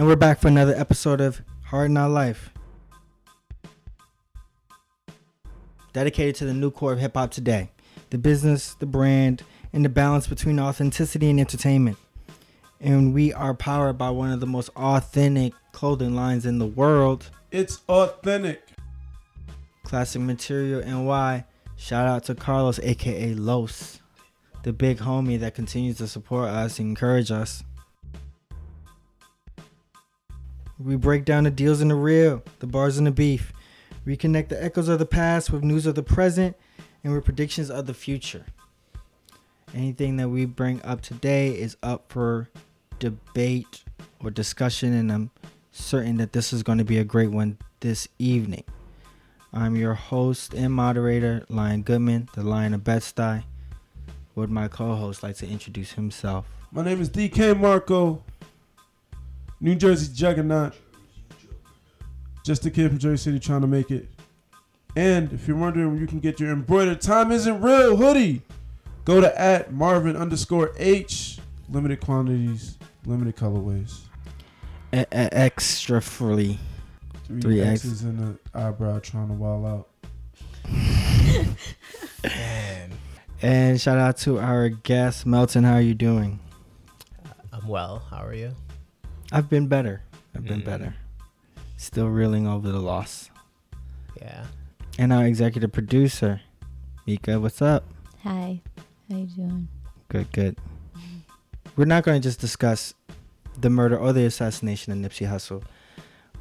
And we're back for another episode of Hard Knock Life. Dedicated to the new core of hip hop today the business, the brand, and the balance between authenticity and entertainment. And we are powered by one of the most authentic clothing lines in the world. It's authentic. Classic Material NY. Shout out to Carlos, aka Los, the big homie that continues to support us and encourage us. We break down the deals and the real, the bars and the beef. Reconnect the echoes of the past with news of the present and with predictions of the future. Anything that we bring up today is up for debate or discussion, and I'm certain that this is going to be a great one this evening. I'm your host and moderator, Lion Goodman, the Lion of Bed-Stuy. Would my co-host like to introduce himself? My name is the Cain Marko, New Jersey Juggernaut. Just a kid from Jersey City trying to make it. And if you're wondering where you can get your embroidered time isn't real hoodie, go to at Marvin underscore H. Limited quantities, limited colorways. E- e- extra free. Three, Three X's in the eyebrow trying to wall out. Man, And shout out to our guest, Melton. How are you doing? I'm well. How are you? I've been better. I've been Mm. better. Still reeling over the loss. Yeah. And our executive producer, Mika. What's up? Hi, how you doing? Good, good. We're not going to just discuss the murder or the assassination of Nipsey Hussle.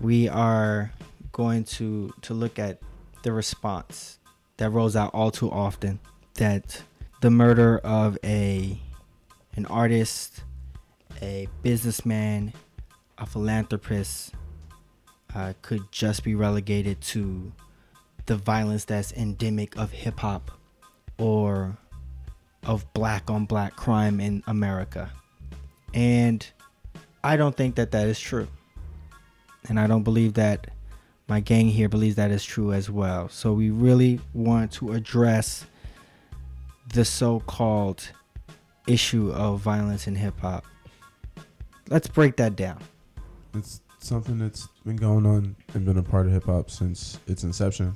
We are going to to look at the response that rolls out all too often that the murder of a an artist, a businessman, a philanthropist uh, could just be relegated to the violence that's endemic of hip hop or of black on black crime in America. And I don't think that that is true. And I don't believe that my gang here believes that is true as well. So we really want to address the so called issue of violence in hip hop. Let's break that down. It's something that's been going on and been a part of hip hop since its inception.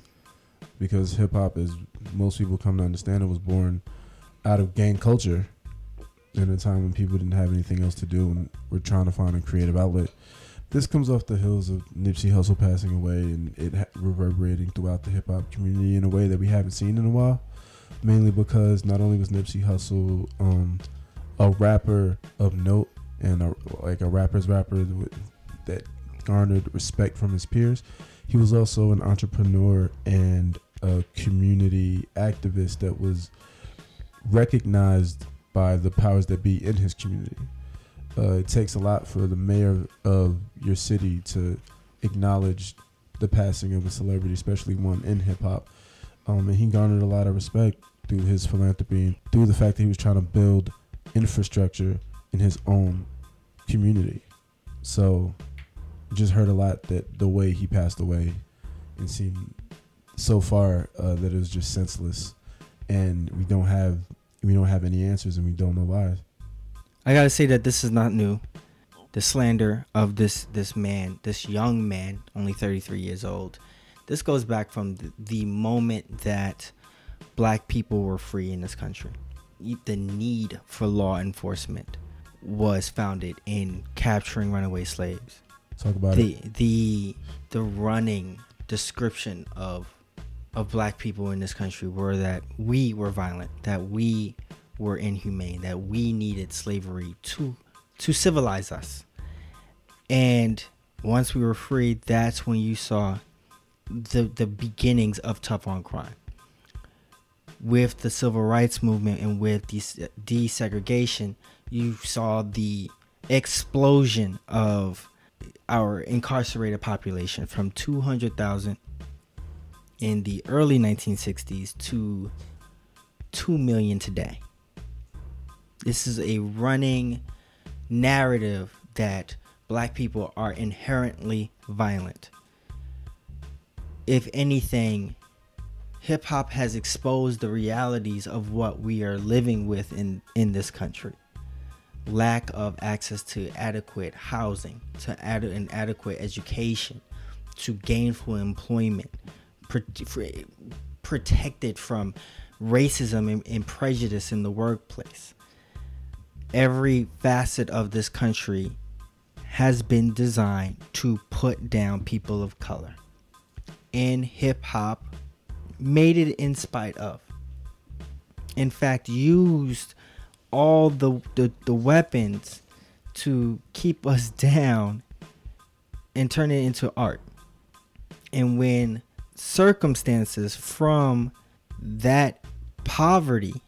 Because hip hop, as most people come to understand, it was born out of gang culture in a time when people didn't have anything else to do and were trying to find a creative outlet. This comes off the heels of Nipsey Hussle passing away and it reverberating throughout the hip hop community in a way that we haven't seen in a while. Mainly because not only was Nipsey Hussle um, a rapper of note and a, like a rapper's rapper that garnered respect from his peers, he was also an entrepreneur and a community activist that was recognized by the powers that be in his community. Uh, it takes a lot for the mayor of your city to acknowledge the passing of a celebrity, especially one in hip hop. Um, and he garnered a lot of respect through his philanthropy and through the fact that he was trying to build infrastructure in his own community. So, just heard a lot that the way he passed away and seemed so far uh, that it was just senseless, and we don't have we don't have any answers and we don't know why. I gotta say that this is not new. The slander of this this man, this young man, only 33 years old. This goes back from the, the moment that black people were free in this country. The need for law enforcement was founded in capturing runaway slaves. Talk about The it. the the running description of of black people in this country were that we were violent, that we were inhumane, that we needed slavery to to civilize us. And once we were free, that's when you saw the the beginnings of tough on crime. With the civil rights movement and with des- desegregation, you saw the explosion of our incarcerated population from 200,000 in the early 1960s to 2 million today. This is a running narrative that black people are inherently violent. If anything, hip hop has exposed the realities of what we are living with in, in this country. Lack of access to adequate housing, to ad- an adequate education, to gainful employment, protected from racism and, and prejudice in the workplace. Every facet of this country has been designed to put down people of color. And hip hop made it in spite of. In fact, used all the, the, the weapons to keep us down and turn it into art. And when circumstances from that poverty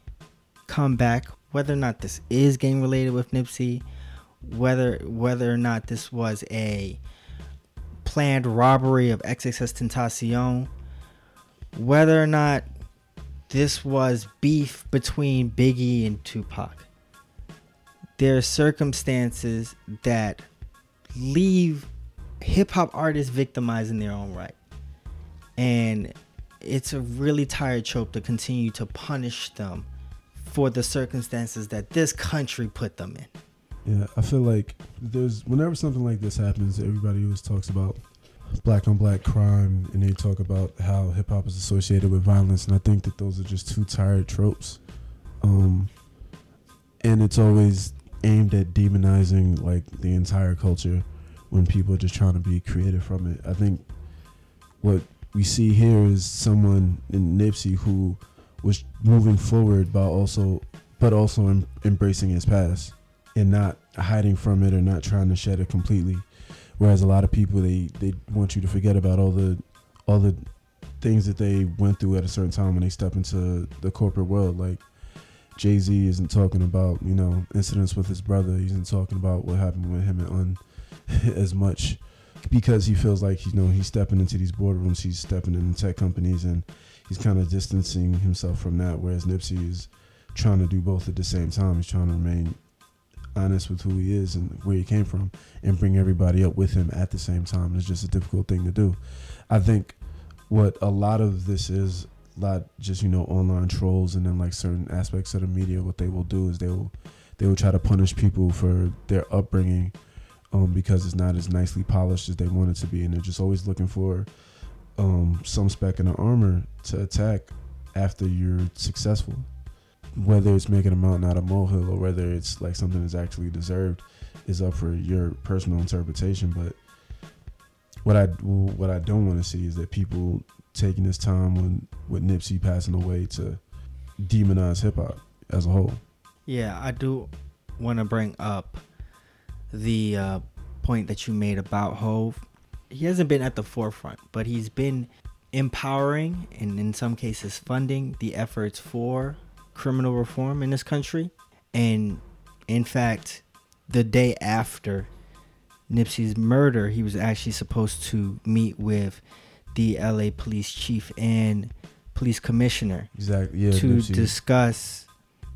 come back, whether or not this is gang related with Nipsey, whether whether or not this was a planned robbery of XXXTentacion, whether or not this was beef between Biggie and Tupac. There are circumstances that leave hip hop artists victimized in their own right. And it's a really tired trope to continue to punish them for the circumstances that this country put them in. Yeah, I feel like there's whenever something like this happens, everybody always talks about black on black crime and they talk about how hip hop is associated with violence and I think that those are just two tired tropes. Um and it's always aimed at demonizing like the entire culture when people are just trying to be creative from it. I think what we see here is someone in Nipsey who was moving forward but also but also em- embracing his past and not hiding from it or not trying to shed it completely. Whereas a lot of people they they want you to forget about all the all the things that they went through at a certain time when they step into the corporate world. Like Jay Z isn't talking about you know incidents with his brother. He isn't talking about what happened with him and Un as much because he feels like you know he's stepping into these boardrooms. He's stepping into tech companies and he's kind of distancing himself from that. Whereas Nipsey is trying to do both at the same time. He's trying to remain honest with who he is and where he came from and bring everybody up with him at the same time. It's just a difficult thing to do. I think what a lot of this is a lot just you know online trolls and then like certain aspects of the media what they will do is they will they will try to punish people for their upbringing um, because it's not as nicely polished as they want it to be and they're just always looking for um, some speck in the armor to attack after you're successful whether it's making a mountain out of molehill or whether it's like something that's actually deserved is up for your personal interpretation. But what I what I don't want to see is that people taking this time when with Nipsey passing away to demonize hip hop as a whole. Yeah, I do want to bring up the uh, point that you made about Hove. He hasn't been at the forefront, but he's been empowering and in some cases funding the efforts for criminal reform in this country. And in fact, the day after Nipsey's murder, he was actually supposed to meet with the LA police chief and police commissioner Exactly. Yeah. to Nipsey. discuss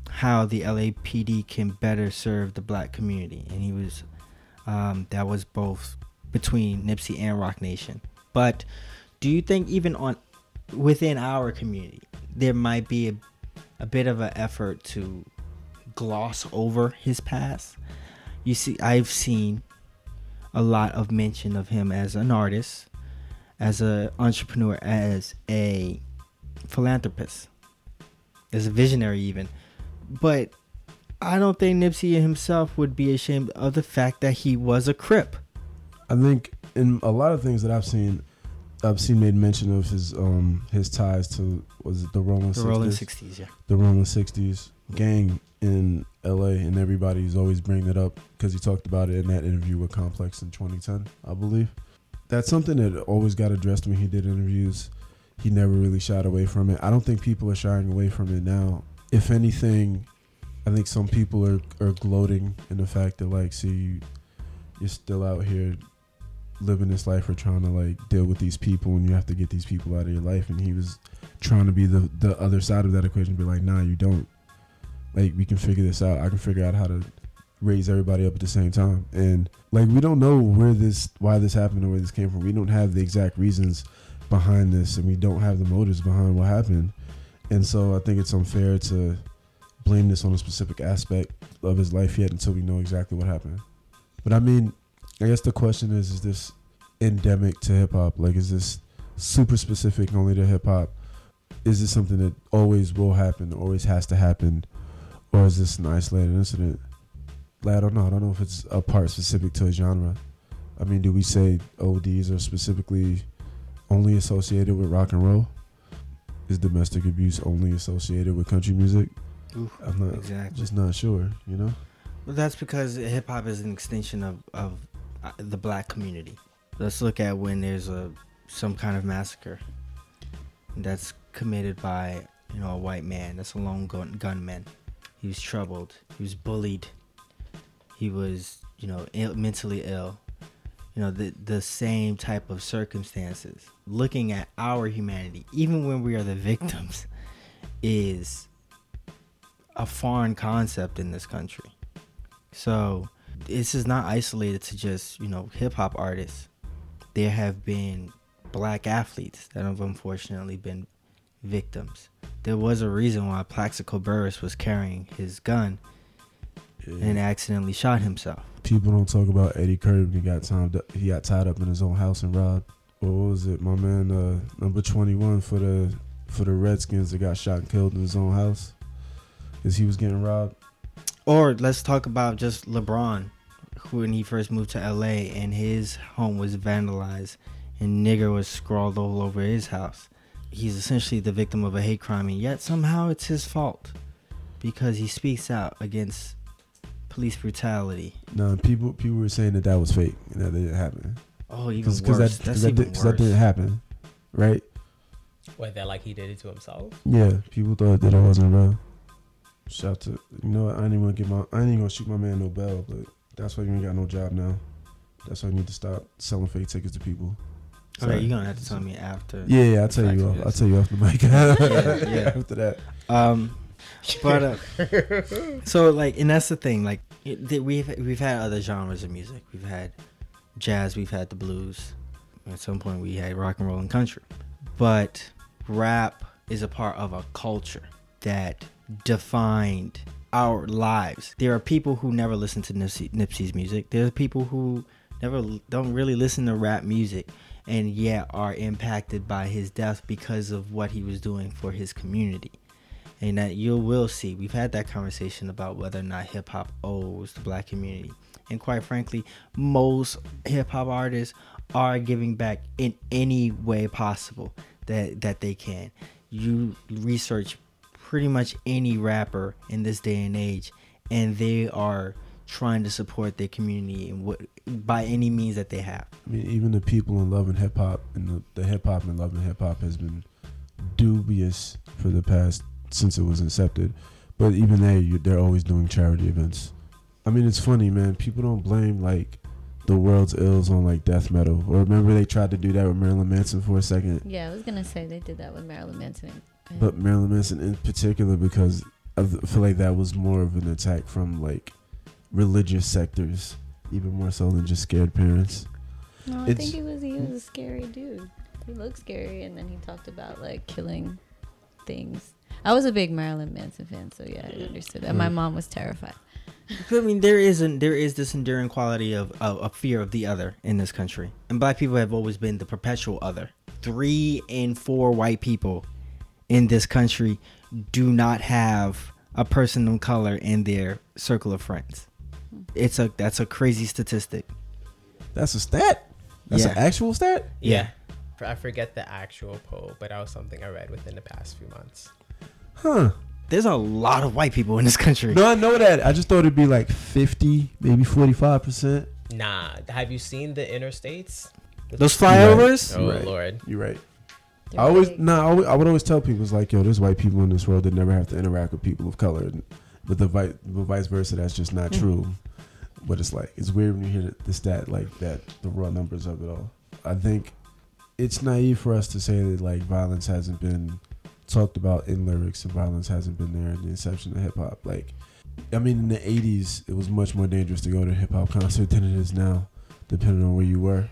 how the LAPD can better serve the black community. And he was, um, that was both between Nipsey and Roc Nation. But do you think even on within our community, there might be a, a bit of an effort to gloss over his past? You see, I've seen a lot of mention of him as an artist, as an entrepreneur, as a philanthropist, as a visionary, even. But I don't think Nipsey himself would be ashamed of the fact that he was a Crip. I think in a lot of things that I've seen, I've seen made mention of his um his ties to was it the Rolling The Rolling 60s? 60s, yeah. the Rolling Sixties gang in L.A. and everybody's always bringing it up because he talked about it in that interview with Complex in 2010, I believe. That's something that always got addressed when he did interviews. He never really shied away from it. I don't think people are shying away from it now. If anything, I think some people are, are gloating in the fact that like, see, you, you're still out here living this life or trying to like deal with these people and you have to get these people out of your life. And he was trying to be the the other side of that equation, be like, nah, you don't. Like we can figure this out. I can figure out how to raise everybody up at the same time. And like we don't know where this why this happened or where this came from. We don't have the exact reasons behind this and we don't have the motives behind what happened. And so I think it's unfair to blame this on a specific aspect of his life yet until we know exactly what happened. But I mean, I guess the question is: Is this endemic to hip hop? Like, is this super specific only to hip hop? Is this something that always will happen, always has to happen, or is this an isolated incident? Like, I don't know. I don't know if it's a part specific to a genre. I mean, do we say ODs are specifically only associated with rock and roll? Is domestic abuse only associated with country music? Oof, I'm not exactly. just not sure. You know. Well, that's because hip hop is an extension of of Uh, the black community. Let's look at when there's a some kind of massacre that's committed by you know a white man. That's a lone gun gunman. He was troubled. He was bullied. He was you know Ill, mentally ill. You know the the same type of circumstances. Looking at our humanity, even when we are the victims, is a foreign concept in this country. So this is not isolated to just, you know, hip hop artists. There have been black athletes that have unfortunately been victims. There was a reason why Plaxico Burress was carrying his gun and accidentally shot himself. People don't talk about Eddy Curry. He got tied up. He got tied up in his own house and robbed. What was it? My man, uh, number twenty one for the for the Redskins that got shot and killed in his own house, because he was getting robbed. Or let's talk about just LeBron, when he first moved to LA and his home was vandalized and nigger was scrawled all over his house. He's essentially the victim of a hate crime, and yet somehow it's his fault because he speaks out against police brutality. No, people people were saying that that was fake and that didn't happen. Oh, even Because worse. that, That's cause that, even did- 'cause that worse. didn't happen, right? What that like he did it to himself? Yeah, people thought that it wasn't real. Shout to you know what, I ain't even gonna get my I ain't even gonna shoot my man no bell, but that's why you ain't got no job now. That's why you need to stop selling fake tickets to people. Okay, Sorry. you're gonna have to tell me after. Yeah, yeah, I'll tell you off. I'll tell you off the mic. Yeah, yeah. After that, Um, but uh, so like, and that's the thing. Like, it, we've we've had other genres of music. We've had jazz. We've had the blues. At some point, we had rock and roll and country. But rap is a part of a culture that defined our lives. There are people who never listen to Nipsey, Nipsey's music. There are people who never don't really listen to rap music and yet are impacted by his death because of what he was doing for his community. And that you will see. We've had that conversation about whether or not hip hop owes the black community. And quite frankly, most hip hop artists are giving back in any way possible that that they can. You research pretty much any rapper in this day and age and they are trying to support their community in what by any means that they have. I mean, even the people in loving hip hop and the, the hip hop in Love and hip hop has been dubious for the past since it was incepted. But even they, they're always doing charity events. I mean, it's funny, man. People don't blame like the world's ills on like death metal. Or remember they tried to do that with Marilyn Manson for a second. Yeah, I was gonna say they did that with Marilyn Manson. But Marilyn Manson in particular, because I feel like that was more of an attack from like religious sectors, even more so than just scared parents. no, I it's- think he was he was a scary dude. He looked scary, and then he talked about like killing things. I was a big Marilyn Manson fan, so yeah, I understood that. My mom was terrified. I mean, there is an, there is this enduring quality of, of a fear of the other in this country, and black people have always been the perpetual other. Three and four white people in this country do not have a person of color in their circle of friends. It's a that's a crazy statistic. That's a stat. That's an actual stat. Yeah. I forget the actual poll, but that was something I read within the past few months. Huh. There's a lot of white people in this country. No, I know that. I just thought it'd be like 50, maybe 45%. Nah, have you seen the interstates? Those You're right. flyovers. Oh Right. lord. You're right. They're I always, big. no, I always- I would always tell people, it's like, yo, there's white people in this world that never have to interact with people of color. But the, vi- the vice versa, that's just not mm. true. But it's like, it's weird when you hear the, the stat like that, the raw numbers of it all. I think it's naive for us to say that like violence hasn't been talked about in lyrics and violence hasn't been there in the inception of hip hop. Like, I mean, in the 80s, it was much more dangerous to go to a hip hop concert than it is now, depending on where you were.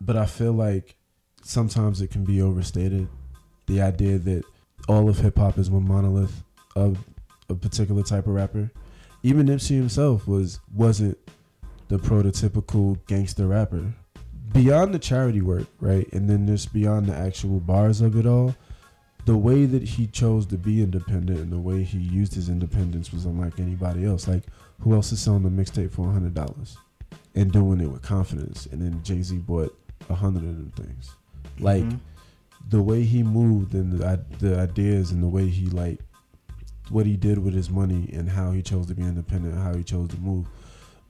But I feel like sometimes it can be overstated. The idea that all of hip hop is one monolith of a particular type of rapper. Even Nipsey himself was wasn't the prototypical gangster rapper. Beyond the charity work, right, and then just beyond the actual bars of it all, the way that he chose to be independent and the way he used his independence was unlike anybody else. Like, who else is selling a mixtape for hundred dollars and doing it with confidence? And then Jay Z bought a hundred of them things. Like Mhm. the way he moved and the, the ideas and the way he like what he did with his money and how he chose to be independent, how he chose to move,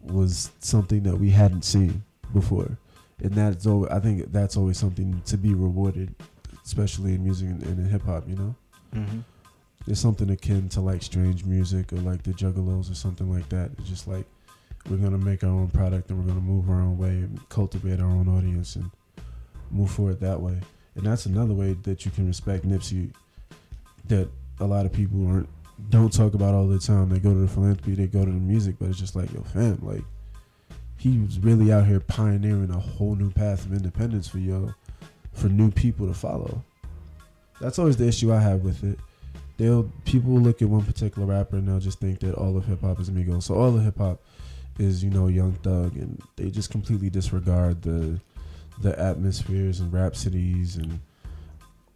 was something that we hadn't seen before. And that's always, I think that's always something to be rewarded, especially in music and, and in hip hop. You know, Mhm. it's something akin to like strange music or like the Juggalos or something like that. It's just like we're gonna make our own product and we're gonna move our own way and cultivate our own audience and move forward that way. And that's another way that you can respect Nipsey that a lot of people aren't don't talk about all the time. They go to the philanthropy, they go to the music, but it's just like, yo, fam, like he was really out here pioneering a whole new path of independence for yo for new people to follow. That's always the issue I have with it. They'll people look at one particular rapper and they'll just think that all of hip hop is Migos. So all of hip hop is, you know, Young Thug and they just completely disregard the the Atmospheres and Rapsodys and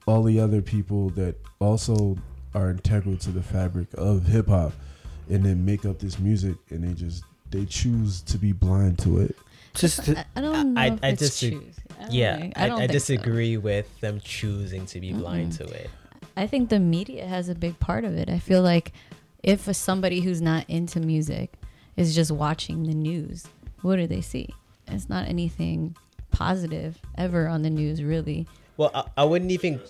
all the other people that also are integral to the fabric of hip hop and then make up this music and they just they choose to be blind to it. Just to, I, I don't know I- if I it's disag- choose. I Yeah, think- I, don't I, think so. disagree with them choosing to be blind Mm-mm. to it. I think the media has a big part of it. I feel like if somebody who's not into music is just watching the news, what do they see? It's not anything positive ever on the news, really. Well, I, I wouldn't even.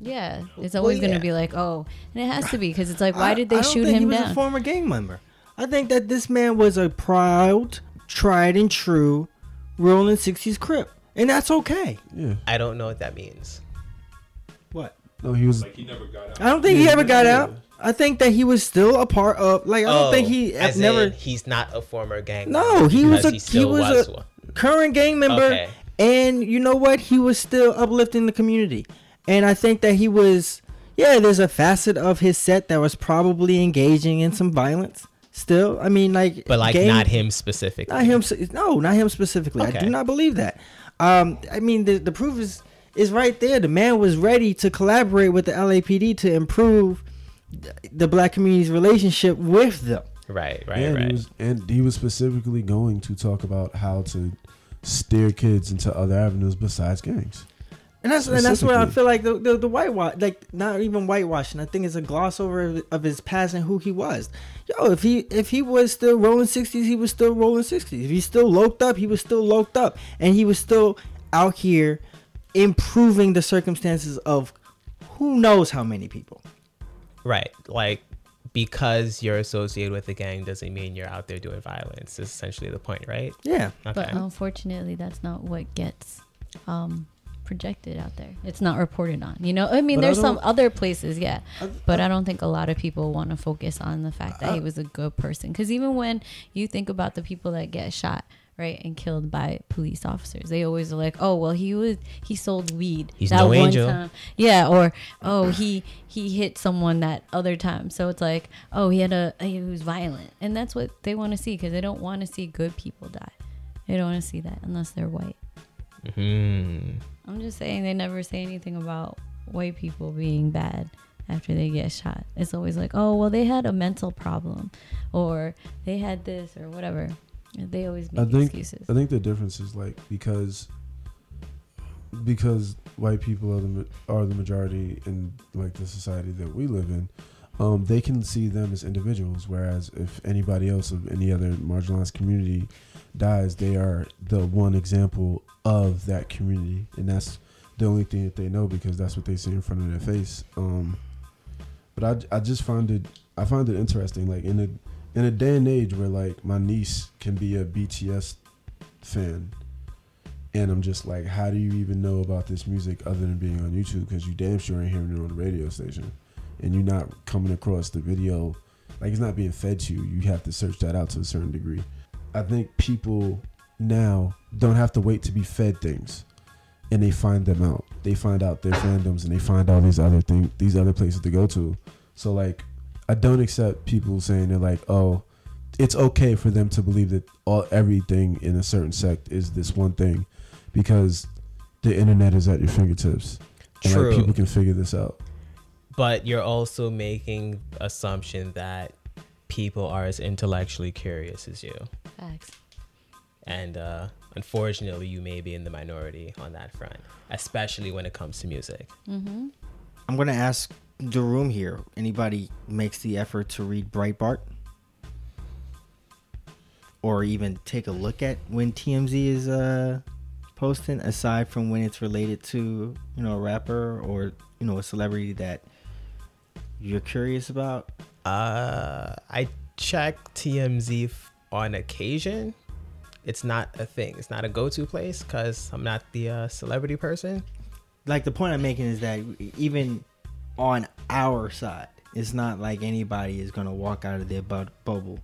Yeah, it's always going yeah. to be like, oh, and it has to be because it's like, why I- did they I don't shoot think him he was down? a former gang member. I think that this man was a proud, tried and true, rolling sixties crip, and that's okay. Yeah. I don't know what that means. What? No, he was Like he never got out. I don't think he Yeah, ever got yeah. out. I think that he was still a part of. Like I don't think he Oh, as never he's not a former gang. No, member he was a- he still was a- one. current gang member, Okay. and you know what? He was still uplifting the community, and I think that he was. Yeah, there's a facet of his set that was probably engaging in some violence. Still, I mean, like, but like gang- not him specifically. Not him. No, not him specifically. I do not believe that. Um, I mean, the the proof is is right there. The man was ready to collaborate with the LAPD to improve the black community's relationship with them. Right, right, and right. he was and he was specifically going to talk about how to steer kids into other avenues besides gangs. And that's and that's where I feel like the the, the whitewash, like not even whitewashing. I think it's a gloss over of, of his past and who he was. Yo, if he if he was still rolling sixties, he was still rolling sixties. If he's still loked up, he was still loked up, and he was still out here improving the circumstances of who knows how many people. Right. Like because you're associated with the gang doesn't mean you're out there doing violence. Is essentially the point, right? Yeah, Okay. But unfortunately, that's not what gets um, projected out there. It's not reported on. You know, I mean, But I there's some other places, yeah, I- but I don't think a lot of people want to focus on the fact that he was a good person. Because even when you think about the people that get shot, right, and killed by police officers, they always are like, "Oh, well, he was he sold weed He's no angel." time." Yeah, or oh, he he hit someone that other time. So it's like, oh, he had a he was violent, and that's what they want to see because they don't want to see good people die. They don't want to see that unless they're white. hmm I'm just saying they never say anything about white people being bad after they get shot. It's always like, oh, well, they had a mental problem or they had this or whatever. They always I make think excuses. I think the difference is like because because white people are the are the majority in like the society that we live in. Um, they can see them as individuals, whereas if anybody else of any other marginalized community dies, they are the one example of that community, and that's the only thing that they know because that's what they see in front of their face. Um, but I, I just find it I find it interesting, like in a in a day and age where like my niece can be a BTS fan, and I'm just like, how do you even know about this music other than being on YouTube? Because you damn sure ain't hearing it on the radio station, and you're not coming across the video, like it's not being fed to you. You have to search that out to a certain degree. I think people now don't have to wait to be fed things, and they find them out. They find out their fandoms, and they find all these other things, these other places to go to, So like, I don't accept people saying they're like, oh, it's okay for them to believe that all everything in a certain sect is this one thing, because the internet is at your fingertips. And True. like, people can figure this out. but you're also making assumption that people are as intellectually curious as you Facts. and uh, unfortunately you may be in the minority on that front especially when it comes to music Mm-hmm. I'm gonna ask the room here. Anybody makes the effort to read Breitbart, or even take a look at when TMZ is uh, posting, aside from when it's related to you know a rapper or you know a celebrity that you're curious about. uh, i check tmz f- on occasion it's not a thing it's not a go-to place because i'm not the uh, celebrity person Like the point I'm making is that even on our side, it's not like anybody is gonna walk out of their bu- bubble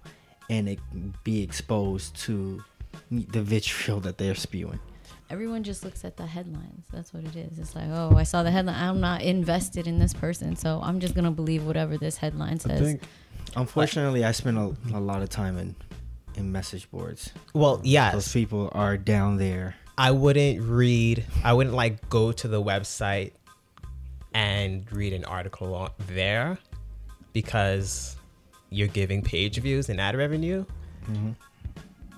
and it be exposed to the vitriol that they're spewing. Everyone just looks at the headlines. That's what it is. It's like, oh, I saw the headline. I'm not invested in this person, so I'm just gonna believe whatever this headline I says. think Unfortunately, I spend a, a lot of time in in message boards. well yeah, Those people are down there. I wouldn't read. I wouldn't like go to the website and read an article on there because you're giving page views and ad revenue. Mm-hmm.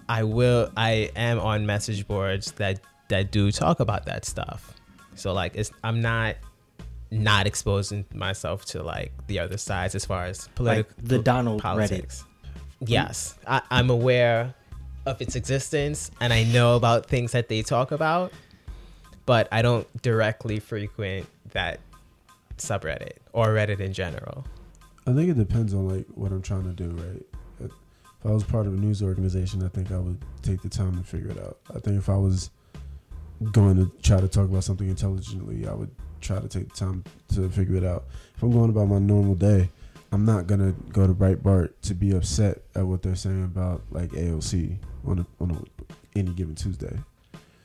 I will. I am on message boards that that do talk about that stuff. So like, it's I'm not not exposing myself to like the other sides as far as Like political the Donald Reddit. politics. Mm-hmm. Yes, I, I'm aware of its existence and I know about things that they talk about, but I don't directly frequent that subreddit or Reddit in general. I think it depends on like what I'm trying to do, right? If I was part of a news organization, I think I would take the time to figure it out. I think if I was going to try to talk about something intelligently, I would try to take the time to figure it out. If I'm going about my normal day, I'm not gonna go to Breitbart to be upset at what they're saying about like AOC on a, on a, any given Tuesday.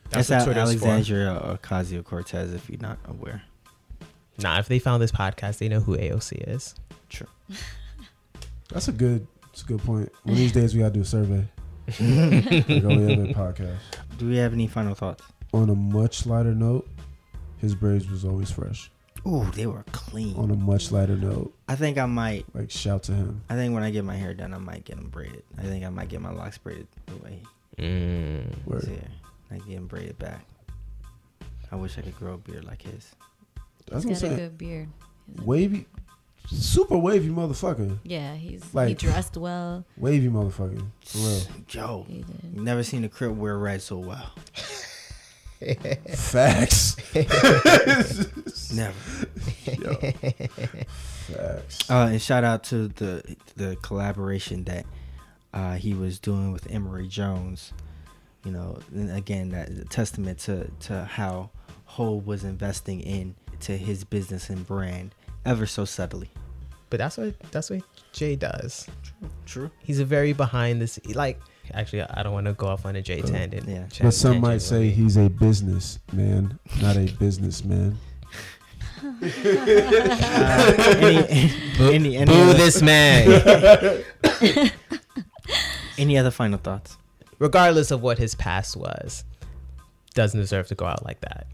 That's, what Al- Alexandria Ocasio Cortez, if you're not aware. Nah, if they found this podcast, they know who AOC is. True. That's a good. That's a good point. One of these days we gotta do a survey. like all other podcasts. Do we have any final thoughts? On a much lighter note, his braids was always fresh. Ooh, they were clean. On a much lighter note, I think I might. like shout to him. I think when I get my hair done, I might get them braided. I think I might get my locks braided the way Mm. he's Word. here. I get them braided back. I wish I could grow a beard like his. That's He's what I'm got a good beard. He's Wavy, super wavy motherfucker. Yeah, he's he Like- dressed well. Wavy motherfucker. For real. Joe, you never seen a crib wear red so well. Facts. Never. Yo. Facts. Uh, and shout out to the the collaboration that uh, he was doing with Emory Jones. You know, and again, that is a testament to to how Hove was investing in to his business and brand ever so subtly. But that's what that's what Jay does. True. True. He's a very behind this like actually I don't want to go off on a Jay tangent. yeah. But some might say really. he's a business man, not a businessman. Uh, any, any, any, Boo other, this man. any other final thoughts? Regardless of what his past was, doesn't deserve to go out like that.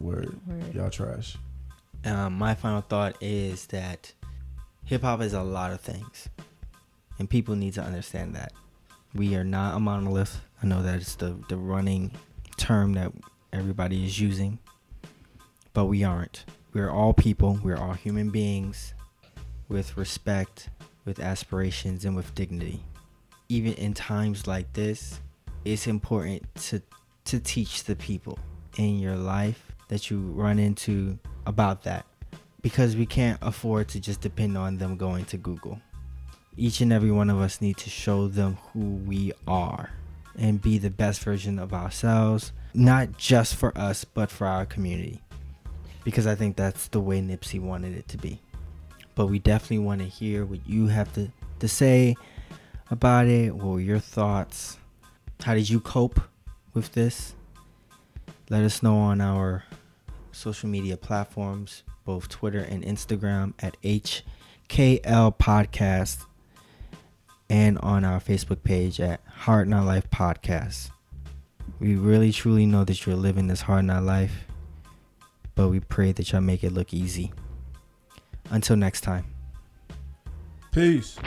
Word. Word. Y'all trash. Um, my final thought is that hip hop is a lot of things, and people need to understand that we are not a monolith. I know that it's the the running term that everybody is using, but we aren't. We're all people. We're all human beings with respect, with aspirations, and with dignity. Even in times like this, it's important to to teach the people in your life that you run into about that because we can't afford to just depend on them going to Google. Each and every one of us need to show them who we are and be the best version of ourselves, not just for us, but for our community. Because I think that's the way Nipsey wanted it to be. But we definitely want to hear what you have to, to say about it or your thoughts. How did you cope with this? Let us know on our social media platforms, both Twitter and Instagram at HKL Podcast and on our Facebook page at Hard Knock Life Podcast. We really truly know that you're living this hard knock life, but we pray that y'all make it look easy. Until next time. Peace.